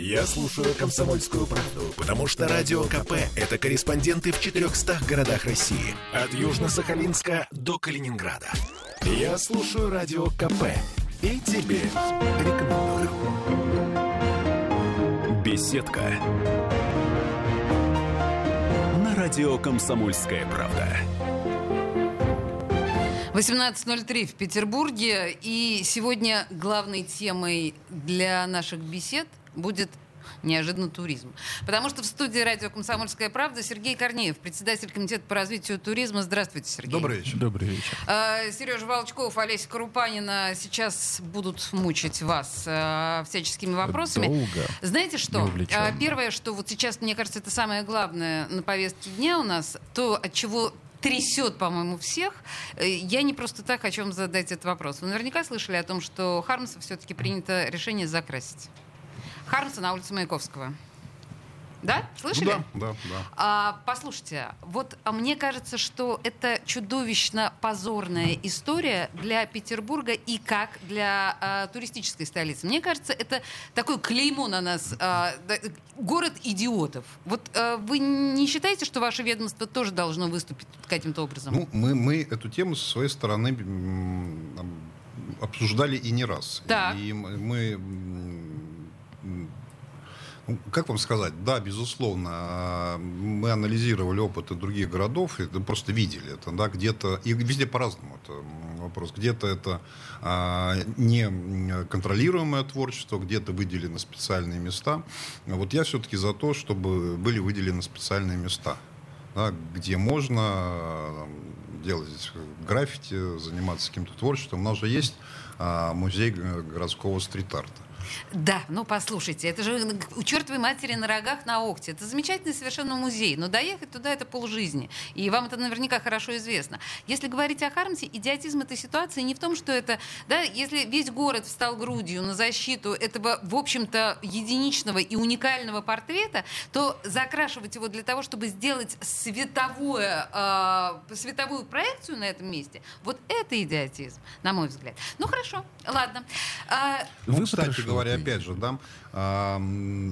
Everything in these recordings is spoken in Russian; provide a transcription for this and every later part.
Я слушаю «Комсомольскую правду», потому что «Радио КП» — это корреспонденты в 400 городах России. От Южно-Сахалинска до Калининграда. Я слушаю «Радио КП» и тебе рекомендую. Беседка. На радио «Комсомольская правда». 18.03 в Петербурге. И сегодня главной темой для наших бесед будет неожиданно туризм. Потому что в студии радио «Комсомольская правда» Сергей Корнеев, председатель комитета по развитию туризма. Здравствуйте, Сергей. Добрый вечер. Добрый вечер. Э, Сережа Волчков, Олеся Крупанина сейчас будут мучить вас э, всяческими вопросами. Долго. Знаете что? Э, Первое, что вот сейчас, мне кажется, это самое главное на повестке дня у нас, то, от чего трясет, по-моему, всех. Э, Я не просто так хочу вам задать этот вопрос. Вы наверняка слышали о том, что Хармса все-таки принято решение закрасить. Хармса на улице Маяковского. Да? Слышали? Ну да, да, да. А, послушайте, вот а мне кажется, что это чудовищно позорная история для Петербурга и как для а, туристической столицы. Мне кажется, это такое клеймо на нас, а, да, город идиотов. Вот а, вы не считаете, что ваше ведомство тоже должно выступить каким-то образом? Ну, мы, мы эту тему со своей стороны обсуждали и не раз. Так. И мы, как вам сказать, да, безусловно, а, мы анализировали опыты других городов, и да, просто видели это, да, где-то, и везде по-разному это вопрос, где-то это а, не контролируемое творчество, где-то выделены специальные места. Вот я все-таки за то, чтобы были выделены специальные места да, где можно э, делать граффити, заниматься каким-то творчеством. У нас же есть а, музей г- городского стрит-арта. Да, ну послушайте, это же у чертовой матери на рогах на Окте. Это замечательный совершенно музей, но доехать туда это полжизни. И вам это наверняка хорошо известно. Если говорить о Хармсе, идиотизм этой ситуации не в том, что это, да, если весь город встал грудью на защиту этого, в общем-то, единичного и уникального портрета, то закрашивать его для того, чтобы сделать световое, э, световую проекцию на этом месте, вот это идиотизм, на мой взгляд. Ну хорошо, ладно. А, Ну, Вы кстати потрошили. Говоря, опять же, да,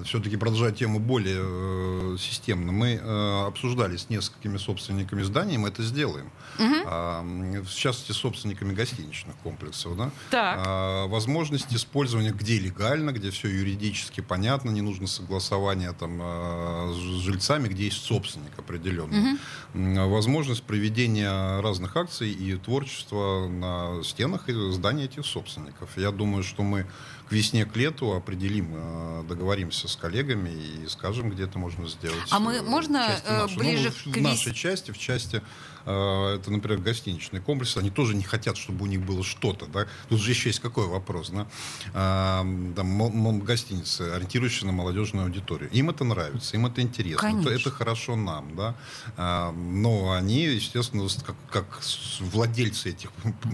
все-таки продолжая тему более э, системно, мы э, обсуждали с несколькими собственниками зданий, мы это сделаем. А, м, в частности, с собственниками гостиничных комплексов. Да? Так. А, возможность использования, где легально, где все юридически понятно, не нужно согласования там, э, с жильцами, где есть собственник определенный. М, Возможность проведения разных акций и творчества на стенах и зданий этих собственников. Я думаю, что мы к весне, к лету определим, э, договоримся с коллегами и скажем, где это можно сделать. А мы- э, в можно, э, нашей. ближе в к нашей вес- части, в части, это, например, гостиничный комплекс, они тоже не хотят, чтобы у них было что-то, да. Тут же еще есть какой вопрос, да. А, там, гостиницы, ориентирующиеся на молодежную аудиторию. Им это нравится, им это интересно, это, Конечно. это хорошо нам, да. А, но они, естественно, как, как владельцы этих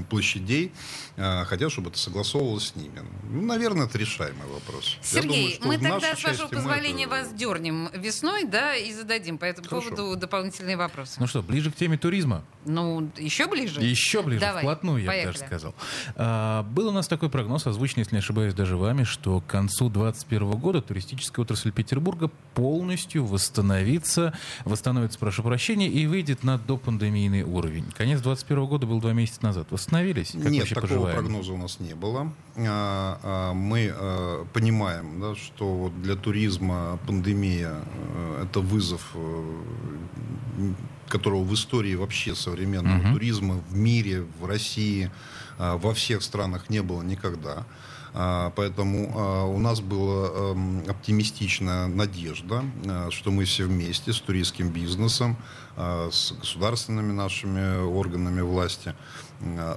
площадей а, хотят, чтобы это согласовывалось с ними. Ну, наверное, это решаемый вопрос. Сергей, думаю, мы тогда, с вашего позволения, это- вас дернем весной, да, и зададим по этому Хорошо. поводу дополнительные вопросы. Ну что, ближе к теме туризма. Ну, еще ближе? Еще ближе, Давай, вплотную, я бы поехали. даже сказал. А, был у нас такой прогноз, озвученный, если не ошибаюсь, даже вами, что к концу 2021 года туристическая отрасль Петербурга полностью восстановится, восстановится, прошу прощения, и выйдет на допандемийный уровень. Конец 2021 года был два месяца назад. Восстановились? Как Нет, такого поживаем? прогноза у нас не было. А, а, Мы а, понимаем, да, что вот для туризма пандемия э, это вызов, э, которого в истории вообще современного Мгм. туризма в мире, в России, а, во всех странах не было никогда. А, Поэтому а, у нас была эм, оптимистичная надежда, что мы все вместе с туристским бизнесом, с государственными нашими органами власти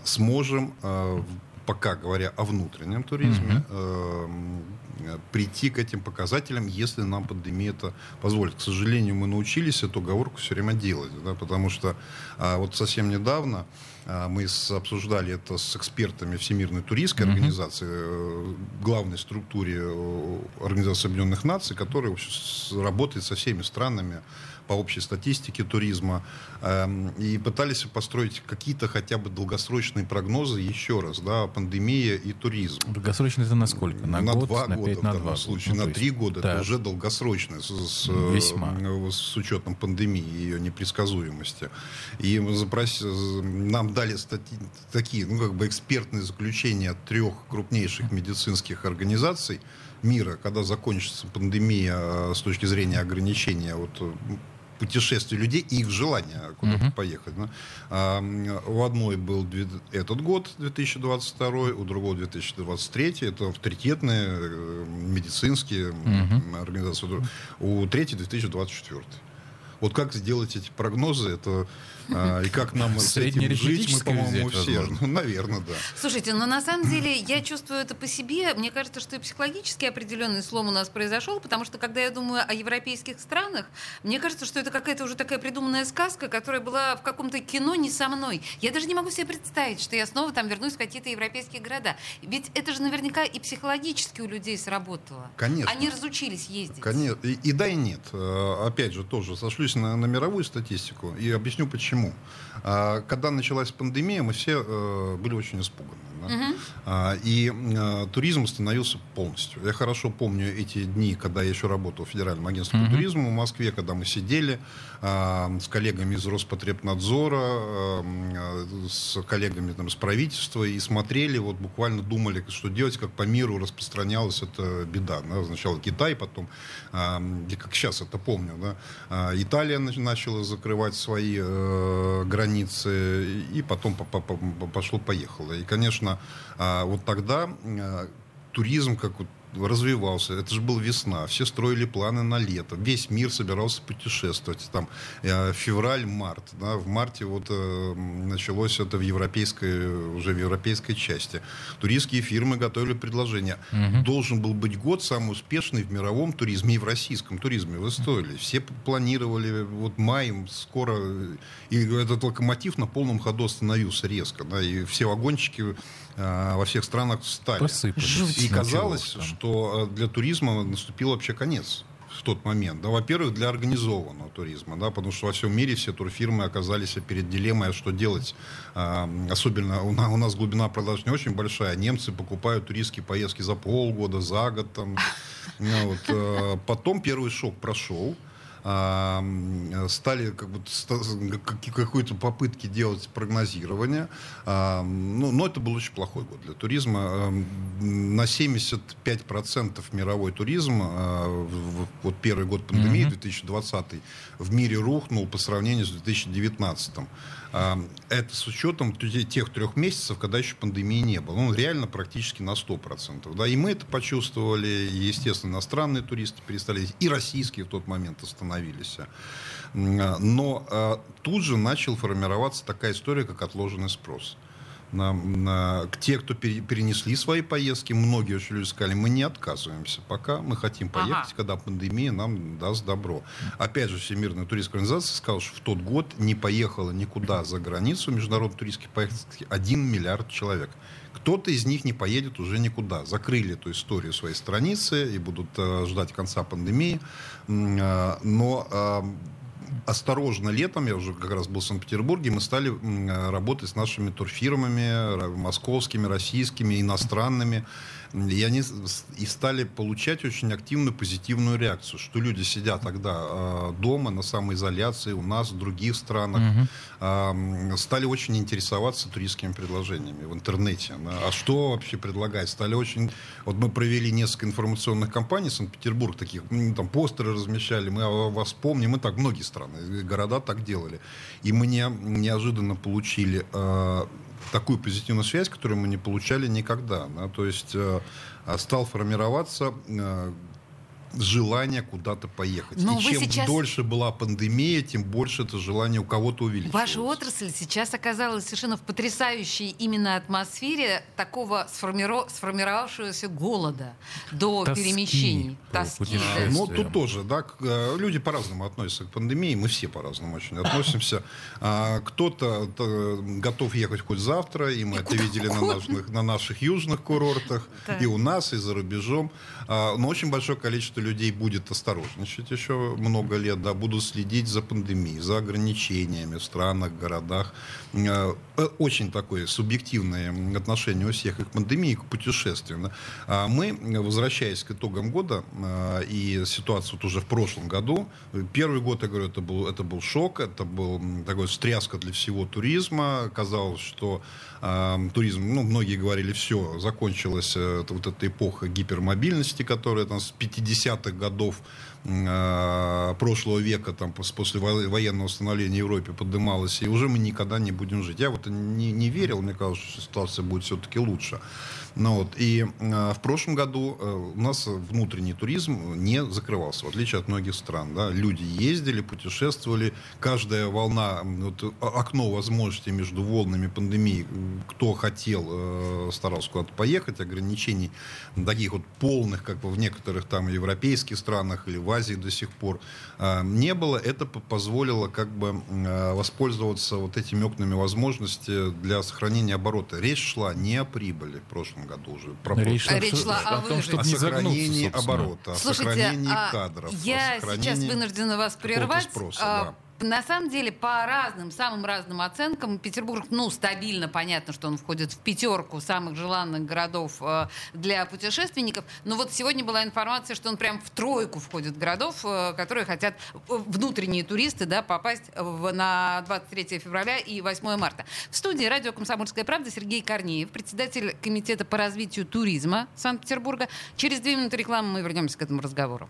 сможем, пока говоря о внутреннем туризме, эм, э, прийти к этим показателям, если нам пандемия это позволит. К сожалению, мы научились эту оговорку все время делать, да, потому что а, вот совсем недавно а, мы с- обсуждали это с экспертами Всемирной туристской Мгм. организации, э, главной структуре э, Организации Объединенных Наций, которая в общем, с- работает со всеми странами по общей статистике туризма, эм, и пытались построить какие-то хотя бы долгосрочные прогнозы еще раз, да, пандемия и туризм. Долгосрочно это на сколько? На, год, два на года, пять, на да, данном случае ну, на три года, да. это уже долгосрочно с, с, Весьма. с учетом пандемии и ее непредсказуемости. И запрос... нам дали стати... такие, ну, как бы экспертные заключения от трех крупнейших медицинских организаций мира, когда закончится пандемия э, с точки зрения ограничения вот, путешествий людей и их желания куда-то uh-huh. поехать. Да? А, у одной был этот год, 2022, у другого 2023. Это авторитетные э, медицинские uh-huh. организации. У третьей 2024. Вот как сделать эти прогнозы, это а, и как нам с этим жить, мы, по-моему, все. Ну, наверное, да. Слушайте, но на самом деле я чувствую это по себе. Мне кажется, что и психологически определенный слом у нас произошел, потому что когда я думаю о европейских странах, мне кажется, что это какая-то уже такая придуманная сказка, которая была в каком-то кино не со мной. Я даже не могу себе представить, что я снова там вернусь в какие-то европейские города. Ведь это же наверняка и психологически у людей сработало. Конечно. Они разучились ездить. Конечно. И, и да, и нет. Э, опять же, тоже сошлюсь на, на мировую статистику и объясню, почему? А, когда началась пандемия, мы все э, были очень испуганы. Да? Угу. И э, туризм остановился полностью. Я хорошо помню эти дни, когда я еще работал в Федеральном агентстве угу. по туризму в Москве, когда мы сидели с коллегами из Роспотребнадзора, с коллегами там, с правительства и смотрели, вот буквально думали, что делать, как по миру распространялась эта беда. Да? Сначала Китай, потом, как сейчас это помню, да? Италия начала закрывать свои э, границы, и потом пошло-поехало. И, конечно, вот тогда туризм, как вот развивался. Это же была весна. Все строили планы на лето. Весь мир собирался путешествовать. Там э, февраль-март. Да, в марте вот э, началось это в европейской, уже в европейской части. Туристские фирмы готовили предложения. Угу. Должен был быть год самый успешный в мировом туризме и в российском туризме в истории. Все планировали, вот май скоро, и этот локомотив на полном ходу остановился резко. Да, и все вагончики э, во всех странах встали. Посыпались. И казалось, что э, для туризма наступил вообще конец в тот момент. Да, во-первых, для организованного туризма, да, потому что во всем мире все турфирмы оказались перед дилеммой, а что делать. А, особенно у, у нас глубина продаж не очень большая. Немцы покупают туристские поездки за полгода, за год. Там. Ну, вот. Потом первый шок прошел стали как бы какой-то попытки делать прогнозирование. Ну, но это был очень плохой год для туризма. На 75% мировой туризм, а, вот первый год пандемии, 2020, в мире рухнул по сравнению с 2019. Это с учетом тех трех месяцев, когда еще пандемии не было. Ну, реально практически на 100%. Да, и мы это почувствовали, и, естественно, иностранные туристы перестали, и российские в тот момент остановились. Но а, тут же начал формироваться такая история, как отложенный спрос те, кто пере, перенесли свои поездки, многие очень люди сказали, мы не отказываемся пока, мы хотим поехать, ага. когда пандемия нам даст добро. Опять же, Всемирная туристская организация сказала, что в тот год не поехало никуда за границу международных туристских поездки 1 миллиард человек. Кто-то из них не поедет уже никуда. Закрыли эту историю своей страницы и будут э, ждать конца пандемии. Э, но э, осторожно летом, я уже как раз был в Санкт-Петербурге, мы стали работать с нашими турфирмами, московскими, российскими, иностранными, и они и стали получать очень активную позитивную реакцию, что люди сидят тогда э, дома на самоизоляции у нас, в других странах, угу. стали очень интересоваться туристскими предложениями в интернете. Да? А что вообще предлагать? Стали очень... Вот мы провели несколько информационных кампаний, Санкт-Петербург таких, там постеры размещали, мы о вас помним, мы так, многие страны, города так делали. И мы не, неожиданно получили такую позитивную связь, которую мы не получали никогда. Да? То есть э, стал формироваться э, желание куда-то поехать. Но и чем сейчас... дольше была пандемия, тем больше это желание у кого-то увеличилось. Ваша отрасль сейчас оказалась совершенно в потрясающей именно атмосфере такого сформиро... сформировавшегося голода до Тоски перемещений. Тоски. Да. Ну, тут тоже, да, э, люди по-разному относятся к пандемии, мы все по-разному очень относимся. А, кто-то готов ехать хоть завтра, и мы и это видели на наших, на наших южных курортах, и у нас, и за рубежом. А, но очень большое количество людей будет осторожничать еще много лет, да, будут следить за пандемией, за ограничениями в странах, городах. Э, очень такое субъективное отношение у всех к пандемии, к путешествиям. А мы, возвращаясь к итогам года, а, и ситуация вот уже в прошлом году, первый год, я говорю, это был, это был шок, это был такой встряска для всего туризма. Казалось, что э, туризм, ну, многие говорили, все, закончилась э, вот эта эпоха гипермобильности, которая там с 50-х годов Э, прошлого века, там, после военного становления Европе поднималась, и уже мы никогда не будем жить. Я вот не, не верил, мне кажется, что ситуация будет все-таки лучше. Ну, вот, и э, в прошлом году э, у нас внутренний туризм не закрывался, в отличие от многих стран. Да? Люди ездили, путешествовали. Каждая волна, вот, окно возможностей между волнами пандемии, кто хотел, э, старался куда-то поехать. Ограничений таких вот полных, как в некоторых там европейских странах или в Азии до сих пор, э, не было. Это позволило как бы э, воспользоваться вот этими окнами возможностей для сохранения оборота. Речь шла не о прибыли в прошлом году уже. Речь, речь шла о, о том, чтобы не сохранении оборота, о Слушайте, сохранении а кадров. Я сейчас вынуждена вас прервать. Спроса, а, да на самом деле, по разным, самым разным оценкам, Петербург, ну, стабильно, понятно, что он входит в пятерку самых желанных городов э, для путешественников. Но вот сегодня была информация, что он прям в тройку входит городов, э, которые хотят э, внутренние туристы, да, попасть в, на 23 февраля и 8 марта. В студии радио «Комсомольская правда» Сергей Корнеев, председатель комитета по развитию туризма Санкт-Петербурга. Через две минуты рекламы мы вернемся к этому разговору.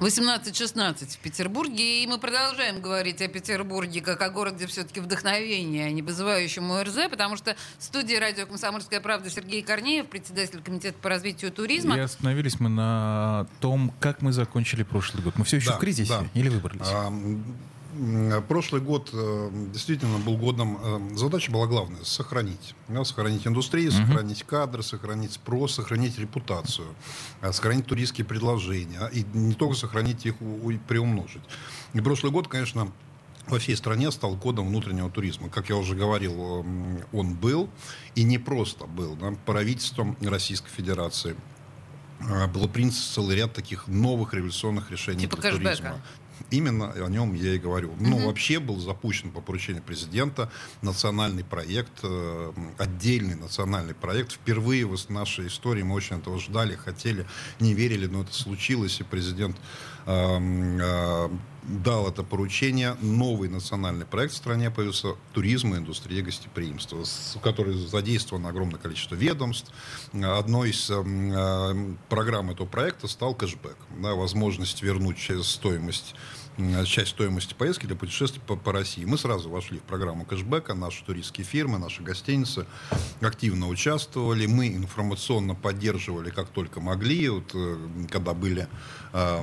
18-16 в Петербурге, и мы продолжаем говорить о Петербурге как о городе все-таки вдохновения, а не вызывающем ОРЗ, потому что в студии радио «Комсомольская правда» Сергей Корнеев, председатель комитета по развитию туризма. И остановились мы на том, как мы закончили прошлый год. Мы все еще да, в кризисе да. или выбрались? А, Прошлый год э, действительно был годом, э, задача была главная, сохранить. Сохранить индустрию, uh-huh. сохранить кадры, сохранить спрос, сохранить репутацию, э, сохранить туристские предложения. И не только сохранить их, приумножить. И прошлый год, конечно, во всей стране стал годом внутреннего туризма. Как я уже говорил, он был, и не просто был. Да, правительством Российской Федерации было принято целый ряд таких новых революционных решений типа для кэшбэка. туризма. Именно о нем я и говорю. Ну, угу. вообще был запущен по поручению президента национальный проект, э, отдельный национальный проект. Впервые в нашей истории мы очень этого ждали, хотели, не верили, но это случилось, и президент дал это поручение. Новый национальный проект в стране появился «Туризм и индустрия гостеприимства», в который задействовано огромное количество ведомств. Одной из э, программ этого проекта стал кэшбэк. Да, возможность вернуть стоимость часть стоимости поездки для путешествий по, по России. Мы сразу вошли в программу кэшбэка, наши туристские фирмы, наши гостиницы активно участвовали. Мы информационно поддерживали как только могли. Вот, э, когда были э, Э,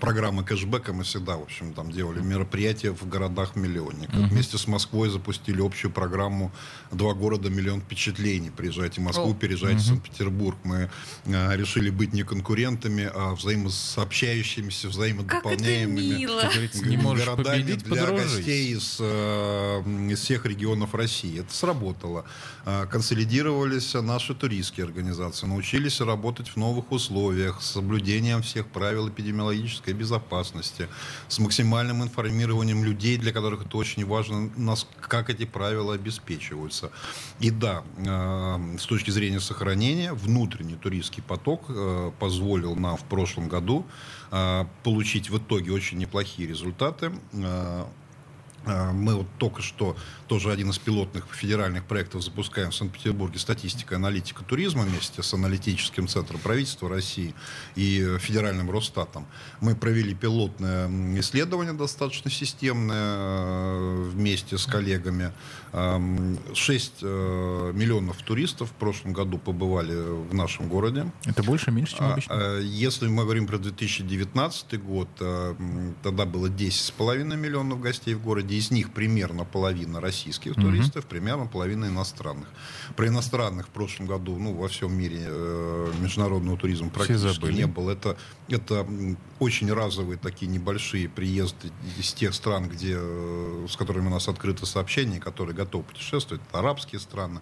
программы кэшбэка мы всегда, в общем, там делали мероприятия в городах-миллионниках. Uh-huh. Вместе с Москвой запустили общую программу «Два города, миллион впечатлений». Приезжайте в Москву, oh. переезжайте uh-huh. в Санкт-Петербург. Мы э, решили быть не конкурентами, а взаимосообщающимися, взаимодополняемыми не городами для гостей из, э, из всех регионов России. Это сработало. Э, консолидировались наши туристские организации, научились работать в новых условиях с соблюдением всех правил эпидемиологии технологической безопасности, с максимальным информированием людей, для которых это очень важно, как эти правила обеспечиваются. И да, э, с точки зрения сохранения, внутренний туристский поток э, позволил нам в прошлом году э, получить в итоге очень неплохие результаты. Э, э мы вот только что тоже один из пилотных федеральных проектов запускаем в Санкт-Петербурге статистика аналитика туризма вместе с аналитическим центром правительства России и федеральным Росстатом. Мы провели пилотное исследование достаточно системное э, вместе с коллегами. 6 э, миллионов туристов в прошлом году побывали в нашем городе. Это больше, меньше, чем а, обычно? А, если мы говорим про 2019 год, э, тогда было 10,5 миллионов гостей в городе, где из них примерно половина российских mm-hmm. туристов, примерно половина иностранных. Про иностранных в прошлом году ну, во всем мире э, международного туризма практически не было. Это, это очень разовые такие небольшие приезды из тех стран, где, э, с которыми у нас открыто сообщение, которые готовы путешествовать. Это арабские страны,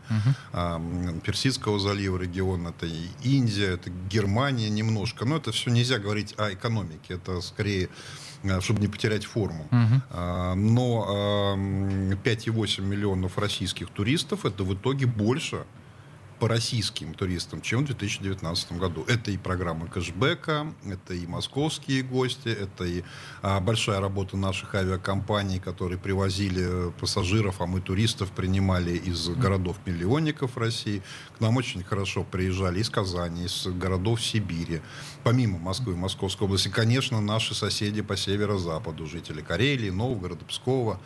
uh-huh. э, Персидского залива регион, это Индия, это Германия немножко. Но это все нельзя говорить о экономике. Это скорее чтобы не потерять форму. Угу. Но 5,8 миллионов российских туристов это в итоге больше, по российским туристам, чем в 2019 году. Это и программа кэшбэка, это и московские гости, это и а, большая работа наших авиакомпаний, которые привозили пассажиров, а мы туристов принимали из городов-миллионников России. К нам очень хорошо приезжали из Казани, из городов Сибири, помимо Москвы и Московской области. Конечно, наши соседи по северо-западу, жители Карелии, Новгорода, Пскова,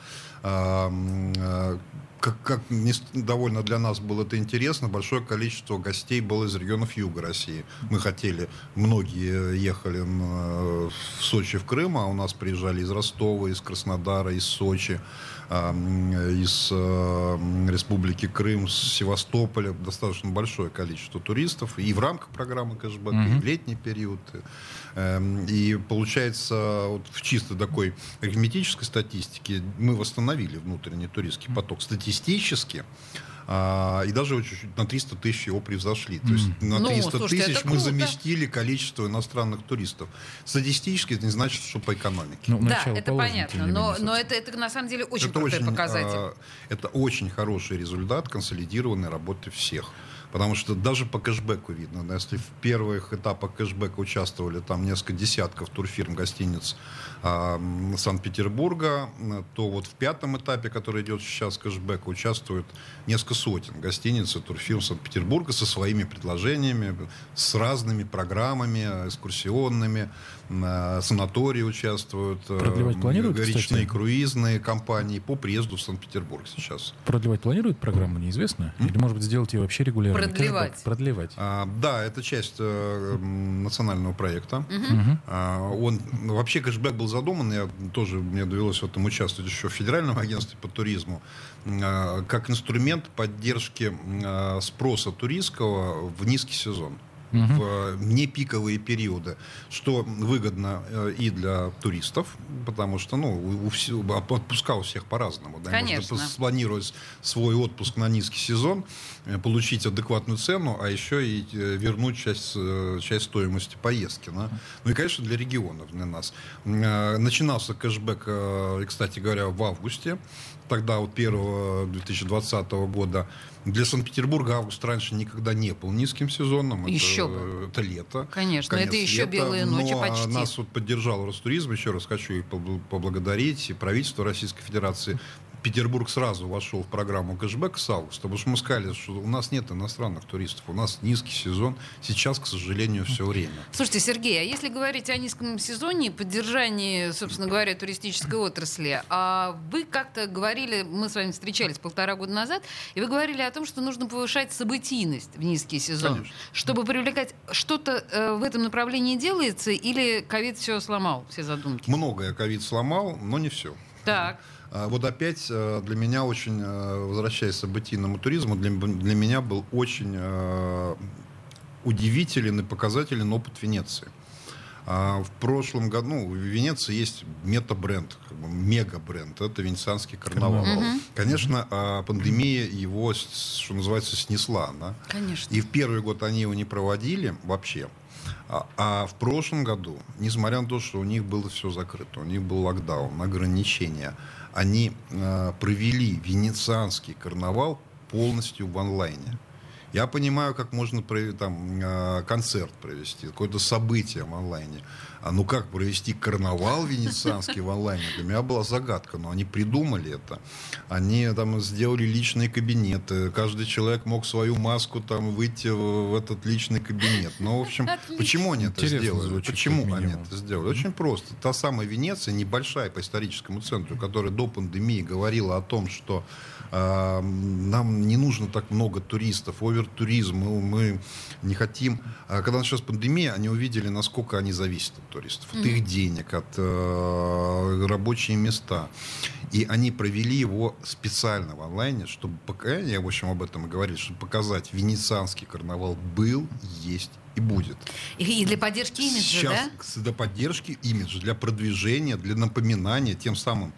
как, как не, довольно для нас было это интересно, большое количество гостей было из регионов юга России. Мы хотели, многие ехали на, в Сочи, в Крым, а у нас приезжали из Ростова, из Краснодара, из Сочи, э, из э, Республики Крым, с Севастополя. Достаточно большое количество туристов и в рамках программы кэшбэк, mm-hmm. и в летний период. Эм, и получается, вот в чисто такой арифметической статистике мы восстановили внутренний туристский поток статистически. А, и даже чуть-чуть на 300 тысяч его превзошли. То есть на 300 ну, тысяч мы заместили количество иностранных туристов. Статистически это не значит, что по экономике. Ну, да, это понятно. Но, но это, это на самом деле очень это крутой очень, показатель. А, это очень хороший результат консолидированной работы всех. Потому что даже по кэшбэку видно, если в первых этапах кэшбэка участвовали там несколько десятков турфирм, гостиниц э, Санкт-Петербурга, то вот в пятом этапе, который идет сейчас кэшбэка, участвуют несколько сотен гостиниц и турфирм Санкт-Петербурга со своими предложениями, с разными программами экскурсионными, санатории участвуют, э, Продлевать планируют, речные круизные компании по приезду в Санкт-Петербург сейчас. Продлевать планируют программу, неизвестно? Или, может быть, сделать ее вообще регулярно? Продлевать. Продлевать. А, да, это часть э, национального проекта. Угу. А, он вообще кэшбэк был задуман, я тоже мне довелось в этом участвовать еще в Федеральном агентстве по туризму, а, как инструмент поддержки а, спроса туристского в низкий сезон угу. в непиковые периоды, что выгодно э, и для туристов, потому что ну, у, у, отпуска у всех по-разному. Да? Конечно. Можно спланировать свой отпуск на низкий сезон, э, получить адекватную цену, а еще и э, вернуть часть, часть стоимости поездки. Да? Ну и, конечно, для регионов, для нас. Начинался кэшбэк, кстати говоря, в августе тогда, вот 1 2020 года, для Санкт-Петербурга август раньше никогда не был низким сезоном. Еще это, бы. это лето. Конечно, это еще лета, белые ночи но почти. нас вот поддержал Ростуризм. Еще раз хочу и поблагодарить и правительство Российской Федерации Петербург сразу вошел в программу кэшбэк с августа, потому что мы сказали, что у нас нет иностранных туристов, у нас низкий сезон. Сейчас, к сожалению, все время. Слушайте, Сергей, а если говорить о низком сезоне и поддержании, собственно говоря, туристической отрасли, а вы как-то говорили, мы с вами встречались полтора года назад, и вы говорили о том, что нужно повышать событийность в низкий сезон, Конечно. чтобы привлекать что-то э, в этом направлении делается, или ковид все сломал, все задумки? Многое ковид сломал, но не все. Так. А, вот опять э, для меня очень, э, возвращаясь к событийному туризму, для, для меня был очень э, удивителен и показателен опыт Венеции. А в прошлом году ну, в Венеции есть мета-бренд, как бы мега-бренд. Это венецианский карнавал. Угу. Конечно, а, пандемия его, что называется, снесла. Да? Конечно. И в первый год они его не проводили вообще. А, а в прошлом году, несмотря на то, что у них было все закрыто, у них был локдаун, ограничения, они э, провели венецианский карнавал полностью в онлайне. Я понимаю, как можно там, э, концерт провести, какое-то событие в онлайне. А ну как провести карнавал венецианский в онлайне? Для меня была загадка, но они придумали это. Они там сделали личные кабинеты. Каждый человек мог свою маску там выйти в этот личный кабинет. Ну, в общем, Отлично. почему они это Интересно сделали? Звучит, почему они это сделали? Очень просто. Та самая Венеция, небольшая по историческому центру, которая до пандемии говорила о том, что э, нам не нужно так много туристов, овер овертуризм, мы, мы не хотим... А когда началась пандемия, они увидели, насколько они зависят от туристов, от их денег, от э, рабочие места. И они провели его специально в онлайне, чтобы, пока, я, в общем, об этом и говорил, чтобы показать, венецианский карнавал был, есть и будет. И, и для поддержки имиджа, Сейчас да? для поддержки имиджа, для продвижения, для напоминания тем самым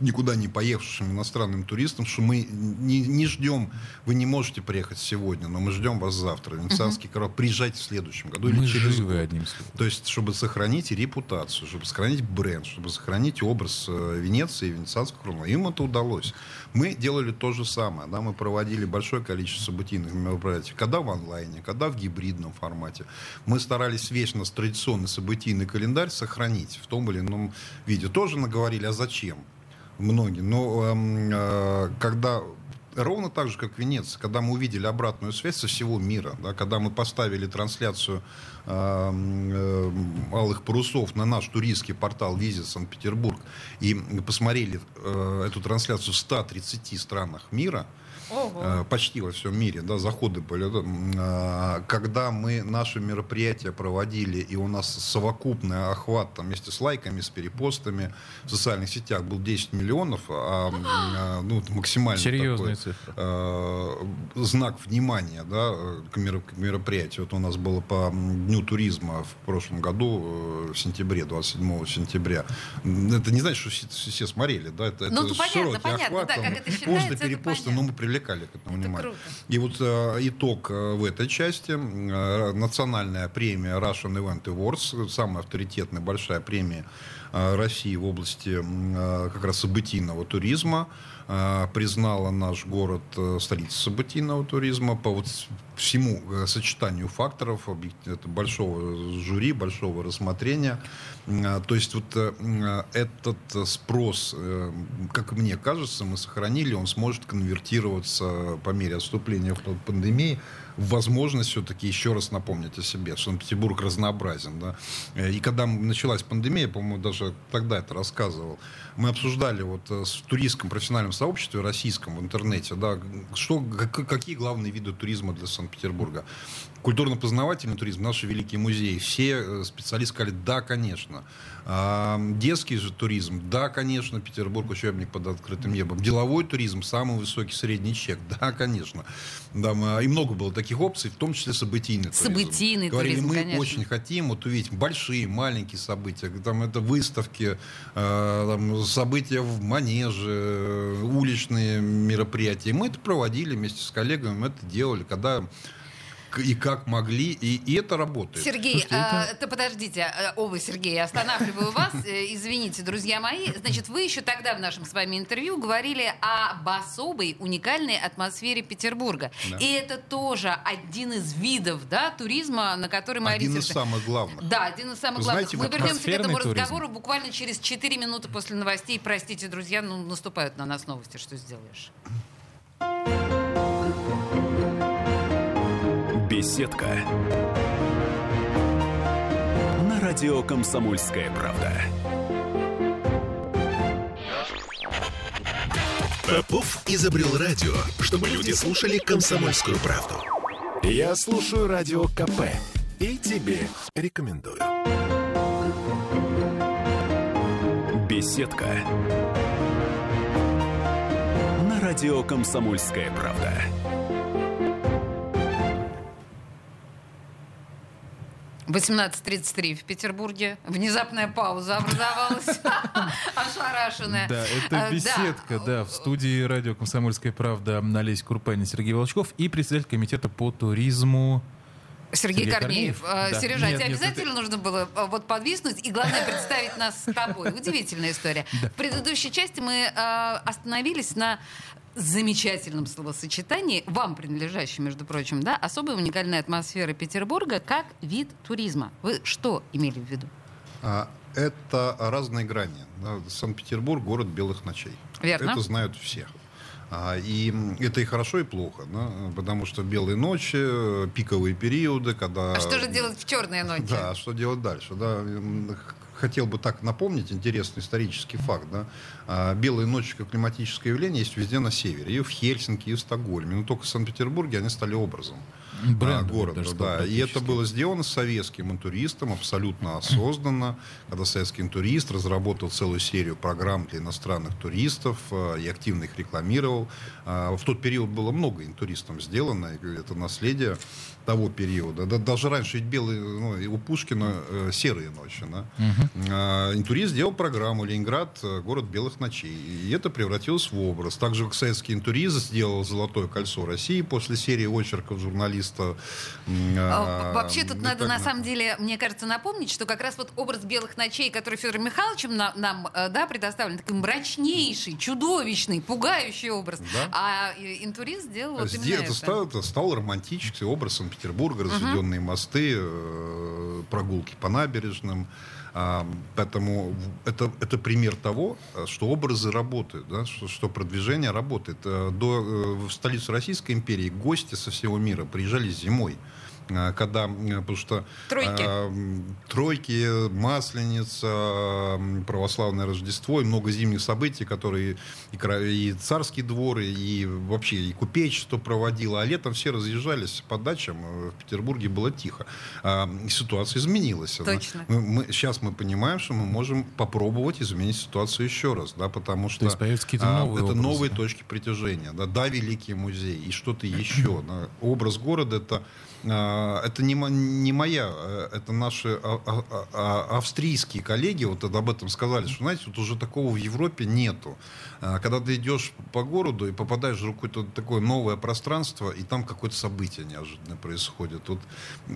никуда не поехавшим иностранным туристам, что мы не, не ждем, вы не можете приехать сегодня, но мы ждем вас завтра. Венецианский король, приезжайте в следующем году Мы или через живы, год. одним словом. То есть, чтобы сохранить репутацию, чтобы сохранить бренд, чтобы сохранить образ э, Венеции и венецианского короля. Им это удалось. Мы делали то же самое. Да? Мы проводили большое количество событийных мероприятий. Когда в онлайне, когда в гибридном формате. Мы старались весь наш традиционный событийный календарь сохранить в том или ином виде. Тоже наговорили, а зачем? Многие. Но эм, э, когда ровно так же, как в Венеции, когда мы увидели обратную связь со всего мира, да, когда мы поставили трансляцию алых парусов на наш туристский портал Визит Санкт-Петербург и посмотрели э, эту трансляцию в 130 странах мира, э, почти во всем мире, да, заходы были, да, э, когда мы наши мероприятия проводили, и у нас совокупный охват там, вместе с лайками, с перепостами в социальных сетях был 10 миллионов, а, э, ну, максимально Серьезная такой, цифра. э, знак внимания да, э, к, меро- к мероприятию. Вот у нас было по Дню туризма в прошлом году, э, в сентябре, 27 сентября. Это не значит, что все, все смотрели. Да? Это, Ну, это ну, широкий понятно, охват, да, там, это посты, считается, перепосты, но мы привлекали к этому Это внимание. круто. И вот э, итог э, в этой части. Э, национальная премия Russian Event Awards, самая авторитетная большая премия э, России в области э, как раз событийного туризма, признала наш город э, столицей событийного туризма по вот всему э, сочетанию факторов, это большого жюри, большого рассмотрения. Э, То есть вот э, этот э, спрос, э, как мне кажется, мы сохранили, он сможет конвертироваться по мере отступления пандемии возможность все-таки еще раз напомнить о себе. Санкт-Петербург разнообразен. Да? И когда началась пандемия, по-моему, даже тогда это рассказывал, мы обсуждали вот э, в туристском профессиональном сообществе российском в интернете, да, что, как- какие главные виды туризма для Санкт-Петербурга. Культурно-познавательный туризм, наши великие музеи, все э, специалисты сказали, да, конечно. А, детский же туризм, да, конечно, Петербург учебник под открытым небом. Деловой туризм, самый высокий средний чек, да, конечно. Да, мы- и много было таких опций, в том числе событийный туризм. Событийный Говорили, туризм, мы конечно. очень хотим вот увидеть большие, маленькие события. Там это выставки, э, там, события в манеже, э, уличные мероприятия. Мы это проводили вместе с коллегами, мы это делали, когда и как могли, и, и это работает. Сергей, Слушайте, а, это подождите, оба Сергей, останавливаю вас. Э, Извините, друзья мои. Значит, вы еще тогда в нашем с вами интервью говорили об особой, уникальной атмосфере Петербурга. Да. И это тоже один из видов да, туризма, на который мы Один из самых главных. Да, один из самых главных. знаете, Мы вернемся к этому туризм. разговору буквально через 4 минуты после новостей. Простите, друзья, ну наступают на нас новости, что сделаешь. Беседка. На радио Комсомольская правда. Попов изобрел радио, чтобы люди слушали комсомольскую правду. Я слушаю радио КП и тебе рекомендую. Беседка. На радио Комсомольская правда. 18.33 в Петербурге. Внезапная пауза образовалась. Ошарашенная. Да, это А, беседка, да, в студии радио «Комсомольская правда» Олеся Курпанин, Сергей Волчков и председатель комитета по туризму Сергей, Сергей Корнеев. Корнеев. А, Да. Сережа, а Нет, тебе нет, обязательно нужно было а, вот подвиснуть и, главное, представить нас с тобой. Удивительная история. В предыдущей части мы а, остановились на замечательном словосочетании, вам принадлежащем, между прочим, да, особой уникальной атмосферы Петербурга как вид туризма. Вы что имели в виду? А, Это разные грани. Санкт-Петербург город белых ночей. Верно. Это знают все. А, и это и хорошо, и плохо, да, потому что белые ночи, пиковые периоды, когда... А что же делать в черные ночи? Да, что делать дальше, да. Хотел бы так напомнить интересный исторический факт. Да? А, белые ночи как климатическое явление есть везде на севере. И в Хельсинки, и в Стокгольме. Но только в Санкт-Петербурге они стали образом. Брендом, города. Да. И это было сделано советским туристом абсолютно осознанно, когда советский турист разработал целую серию программ для иностранных туристов э, и активно их рекламировал. А, в тот период было много интуристам сделано, это наследие того периода. Да, даже раньше ведь белые, ну, у Пушкина э, серые ночи. Да? Угу. А, интурист сделал программу «Ленинград. Э, город белых ночей». И это превратилось в образ. Также как советский интурист сделал «Золотое кольцо России» после серии очерков журналиста. А, Вообще тут надо, на самом деле, мне кажется, напомнить, что как раз вот образ белых ночей, который Федором Михайловичем на, нам э, да, предоставлен, такой мрачнейший, чудовищный, пугающий образ. Да? А интурист сделал вот именно это. Стал, это стал романтический образ Санкт-Петербурга, разведенные угу. мосты, э, прогулки по набережным. А, поэтому это, это пример того, что образы работают, да, что, что продвижение работает. Э, до, э, в столицу Российской империи гости со всего мира приезжали зимой. А, когда, потому что тройки, а, тройки Масленица, православное Рождество и много зимних событий, которые и, и царский двор, и вообще и купечество проводило, а летом все разъезжались по дачам, э, в Петербурге было тихо. А, ситуация изменилась. Точно. Мы, мы, сейчас мы понимаем, что мы можем попробовать изменить ситуацию еще раз, да, потому что То есть какие-то а, новые это образы. новые точки притяжения, да, да, великий музей и что-то еще. Да. Образ города это это не, не моя, э, это наши а, а, австрийские коллеги вот об этом сказали, что, знаете, вот уже такого в Европе нету. Когда ты идешь по городу и попадаешь в какое-то такое новое пространство, и там какое-то событие неожиданно происходит. Вот,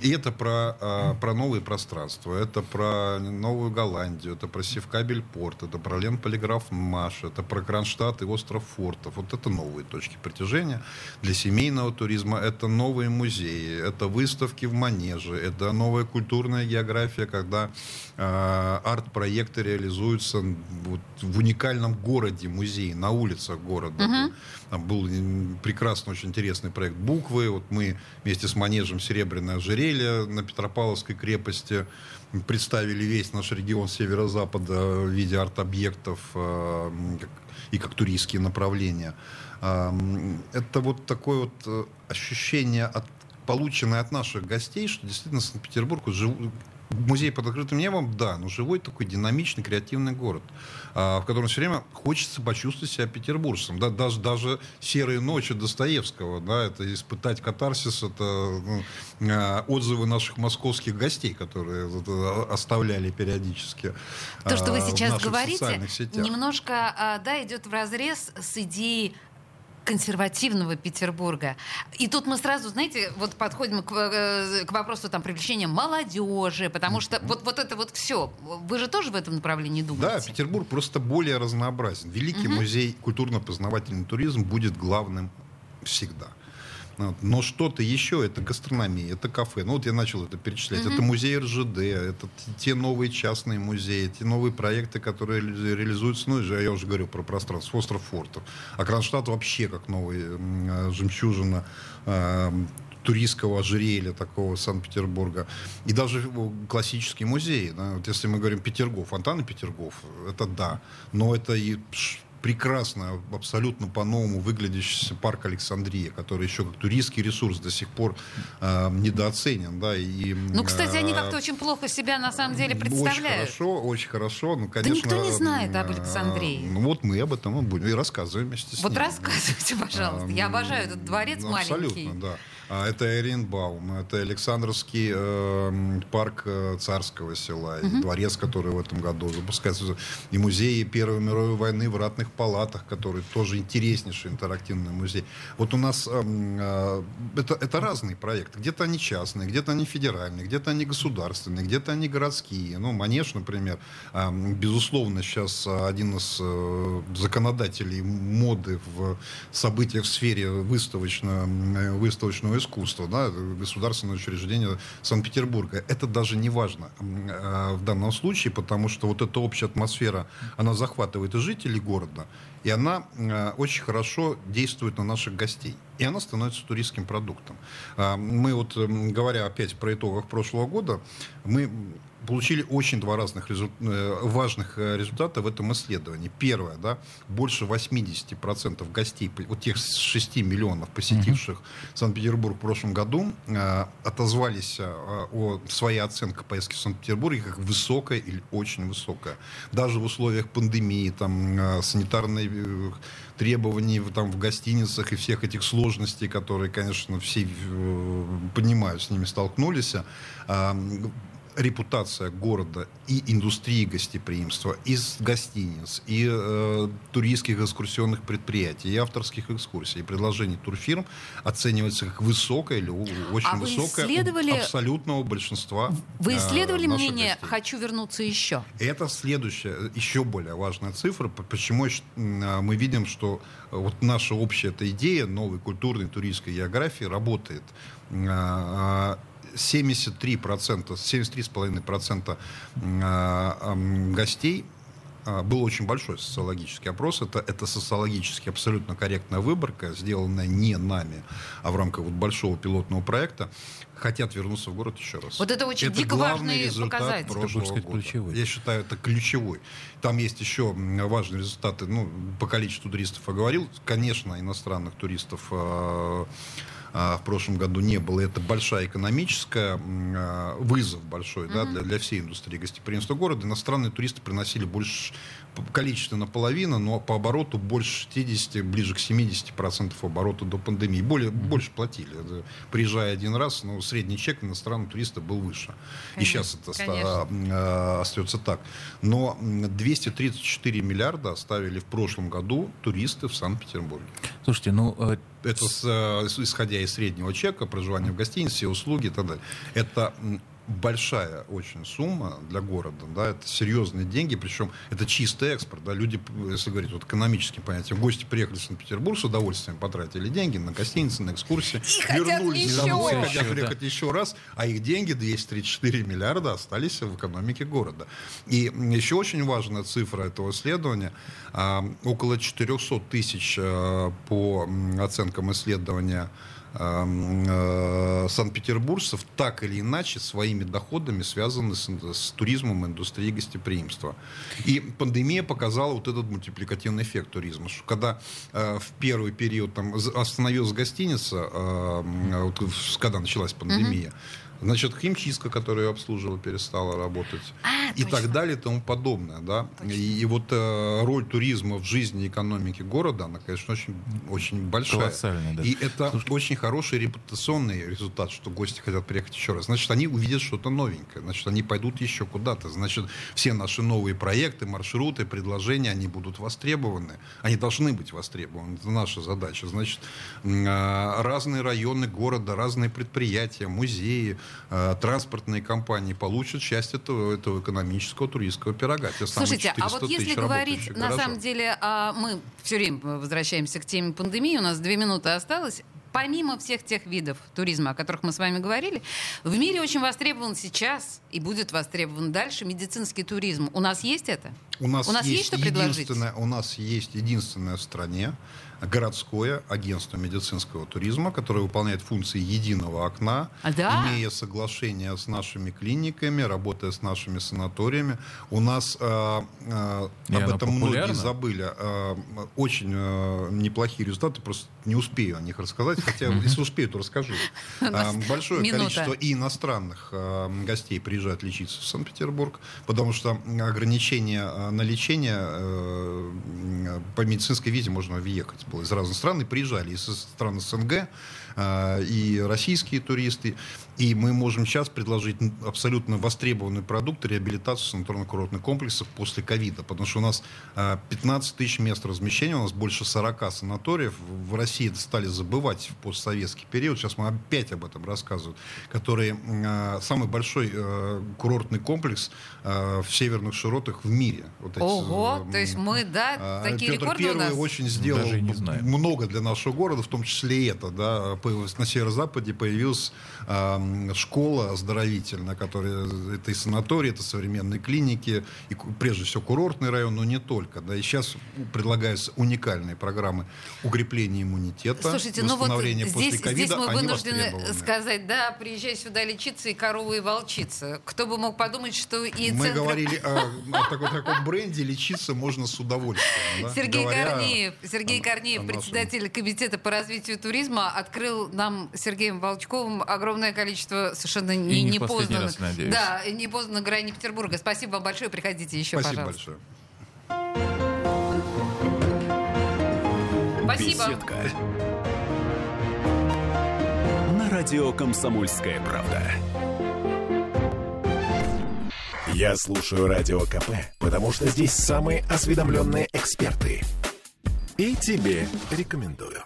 и это про, про новые пространства, это про Новую Голландию, это про Севкабель-Порт, это про Лен-Полиграф-Маш, это про Кронштадт и остров Фортов. Вот это новые точки притяжения для семейного туризма, это новые музеи, это выставки в Манеже, это новая культурная география, когда э, арт-проекты реализуются вот, в уникальном городе, музее, на улицах города. Uh-huh. Там был прекрасный, очень интересный проект «Буквы». Вот мы вместе с Манежем «Серебряное ожерелье» на Петропавловской крепости представили весь наш регион северо-запада в виде арт-объектов э, и как туристские направления. Это вот такое вот э, ощущение от полученное от наших гостей, что действительно Санкт-Петербург жив... Музей под открытым небом, да, но живой такой динамичный, креативный город, а, в котором все время хочется почувствовать себя петербуржцем. Да, даже, даже «Серые ночи» Достоевского, да, это испытать катарсис, это ну, а, отзывы наших московских гостей, которые это, оставляли периодически То, что вы а, сейчас говорите, немножко да, идет в разрез с идеей консервативного Петербурга. И тут мы сразу, знаете, вот подходим к, э, к вопросу там привлечения молодежи, потому что вот, вот это вот все. Вы же тоже в этом направлении думаете? Да, Петербург просто более разнообразен. Великий угу. музей культурно-познавательный туризм будет главным всегда. Но что-то еще, это гастрономия, это кафе. Ну вот я начал это перечислять. Mm-hmm. Это музей РЖД, это те новые частные музеи, те новые проекты, которые реализуются. Ну, я уже говорил про пространство, остров фортов. А Кронштадт вообще как новый э, жемчужина э, туристского ожерелья такого Санкт-Петербурга. И даже классический музей. Да, вот если мы говорим Петергоф, фонтаны Петергоф, это да. Но это и прекрасно, абсолютно по-новому выглядящий парк Александрия, который еще как туристский ресурс до сих пор э, недооценен. Да, и, ну, кстати, э, они как-то очень плохо себя на самом деле представляют. Очень хорошо, очень хорошо. Ну, конечно, да никто не знает об Александрии. Э, ну, вот мы об этом и будем и рассказываем вместе с Вот ними. рассказывайте, пожалуйста. Я обожаю этот дворец ну, маленький. Абсолютно, да. А, это Эренбаум, это Александровский э, парк э, царского села, угу. дворец, который в этом году запускается, и музей Первой мировой войны в ратных палатах, который тоже интереснейший интерактивный музей. Вот у нас э, э, это, это разные проекты. Где-то они частные, где-то они федеральные, где-то они государственные, где-то они городские. Ну, Манеж, например, э, безусловно, сейчас один из э, законодателей моды в событиях в сфере выставочного, выставочного искусства, да, государственное учреждение Санкт-Петербурга. Это даже не важно э, в данном случае, потому что вот эта общая атмосфера, она захватывает и жителей города, и она э, очень хорошо действует на наших гостей. И она становится туристским продуктом. Э, мы вот, э, говоря опять про итогах прошлого года, мы получили очень два разных результ... Э, важных э, результата в этом исследовании. Первое, да, больше 80% гостей, вот тех 6 миллионов посетивших mm-hmm. Санкт-Петербург в прошлом году, э, отозвались э, о своей оценке поездки в Санкт-Петербурге как высокая или очень высокая. Даже в условиях пандемии, там, э, санитарной э, требований там, в гостиницах и всех этих сложностей, которые, конечно, все э, понимают, с ними столкнулись, э, репутация города и индустрии гостеприимства, из гостиниц, и э, туристских экскурсионных предприятий, и авторских экскурсий, и предложений турфирм оценивается как высокая или очень а высокая исследовали... абсолютного большинства Вы исследовали э, мнение гостей. «хочу вернуться еще»? Это следующая, еще более важная цифра. Почему мы видим, что вот наша общая эта идея новой культурной туристской географии работает 73%, 73,5% а, гостей а, был очень большой социологический опрос. Это, это социологически абсолютно корректная выборка, сделанная не нами, а в рамках вот большого пилотного проекта. Хотят вернуться в город еще раз. Вот это очень это дико главный важный результат показатель. прошлого сказать, года. ключевой. Я считаю, это ключевой. Там есть еще важные результаты. Ну, по количеству туристов я говорил. Конечно, иностранных туристов э, в прошлом году не было. Это большая экономическая вызов большой да, для, для всей индустрии гостеприимства города. Иностранные туристы приносили больше количественно наполовину, но по обороту больше 60, ближе к 70 процентов оборота до пандемии. Более, mm-hmm. Больше платили. Приезжая один раз, но средний чек иностранного туриста был выше. Конечно, и сейчас это ста, остается так. Но 234 миллиарда оставили в прошлом году туристы в Санкт-Петербурге. Слушайте, ну это с, э, исходя из среднего чека, проживание в гостинице, все услуги и так далее. Это большая очень сумма для города, да, это серьезные деньги, причем это чистый экспорт, да, люди, если говорить вот экономическим понятием, гости приехали в Санкт-Петербург с удовольствием потратили деньги на гостиницы, на экскурсии, и вернулись хотят домой, еще. хотят приехать да. еще раз, а их деньги, 234 миллиарда, остались в экономике города. И еще очень важная цифра этого исследования, а, около 400 тысяч а, по оценкам исследования э, санкт-петербуржцев так или иначе своими доходами связаны с, с туризмом индустрией гостеприимства. И пандемия показала вот этот мультипликативный эффект туризма, что когда э, в первый период там остановилась гостиница, э, вот, когда началась пандемия, mm-hmm Значит, химчистка, которую я обслуживал, перестала работать. А, и точно. так далее и тому подобное. Да? И, и вот э, роль туризма в жизни и экономике города, она, конечно, очень, очень большая. Колоссальная, да. И это Слушай... очень хороший репутационный результат, что гости хотят приехать еще раз. Значит, они увидят что-то новенькое. Значит, они пойдут еще куда-то. Значит, все наши новые проекты, маршруты, предложения, они будут востребованы. Они должны быть востребованы. Это наша задача. Значит, э, разные районы города, разные предприятия, музеи, Э, транспортные компании получат часть этого, этого экономического туристского пирога. Те Слушайте, а вот если говорить, на самом деле, а, мы все время возвращаемся к теме пандемии, у нас две минуты осталось, помимо всех тех видов туризма, о которых мы с вами говорили, в мире очень востребован сейчас и будет востребован дальше медицинский туризм. У нас есть это? У нас, у нас есть, есть что предложить? У нас есть единственное в стране городское агентство медицинского туризма, которое выполняет функции единого окна, а, да? имея соглашение с нашими клиниками, работая с нашими санаториями. У нас э, э, об этом многие забыли. Э, очень э, неплохие результаты, просто не успею о них рассказать, хотя если успею, то расскажу. Э, большое количество и иностранных э, гостей приезжают лечиться в Санкт-Петербург, потому что ограничения на лечение по медицинской визе можно въехать было из разных стран, и приезжали из стран СНГ, а, и российские туристы. И мы можем сейчас предложить абсолютно востребованный продукт реабилитацию санаторно-курортных комплексов после ковида, потому что у нас 15 а, тысяч мест размещения, у нас больше 40 санаториев. В России это стали забывать постсоветский период, сейчас мы опять об этом рассказываем, который э, самый большой э, курортный комплекс в северных широтах в мире. Вот эти, Ого, э, то есть мы, да, э, такие Петр рекорды Первый у нас? очень сделал много для нашего города, в том числе и это, да, на северо-западе появилась э, школа оздоровительная, которая это и санаторий, это современные клиники, и прежде всего курортный район, но не только, да, и сейчас предлагаются уникальные программы укрепления иммунитета, Слушайте, ну вот здесь, здесь мы вынуждены сказать, да, приезжай сюда лечиться и корову и волчица. Кто бы мог подумать, что и Мы центр... говорили о, о таком, таком бренде лечиться можно с удовольствием. Да? Сергей Говоря Корнеев, Сергей о, Корнеев, о председатель комитета по развитию туризма, открыл нам Сергеем Волчковым огромное количество совершенно не, не непознанных, раз, да, непознанных грани Петербурга. Спасибо вам большое, приходите еще, Спасибо пожалуйста. большое. Спасибо. Беседка. На радио «Комсомольская правда». Я слушаю Радио КП, потому что здесь самые осведомленные эксперты. И тебе рекомендую.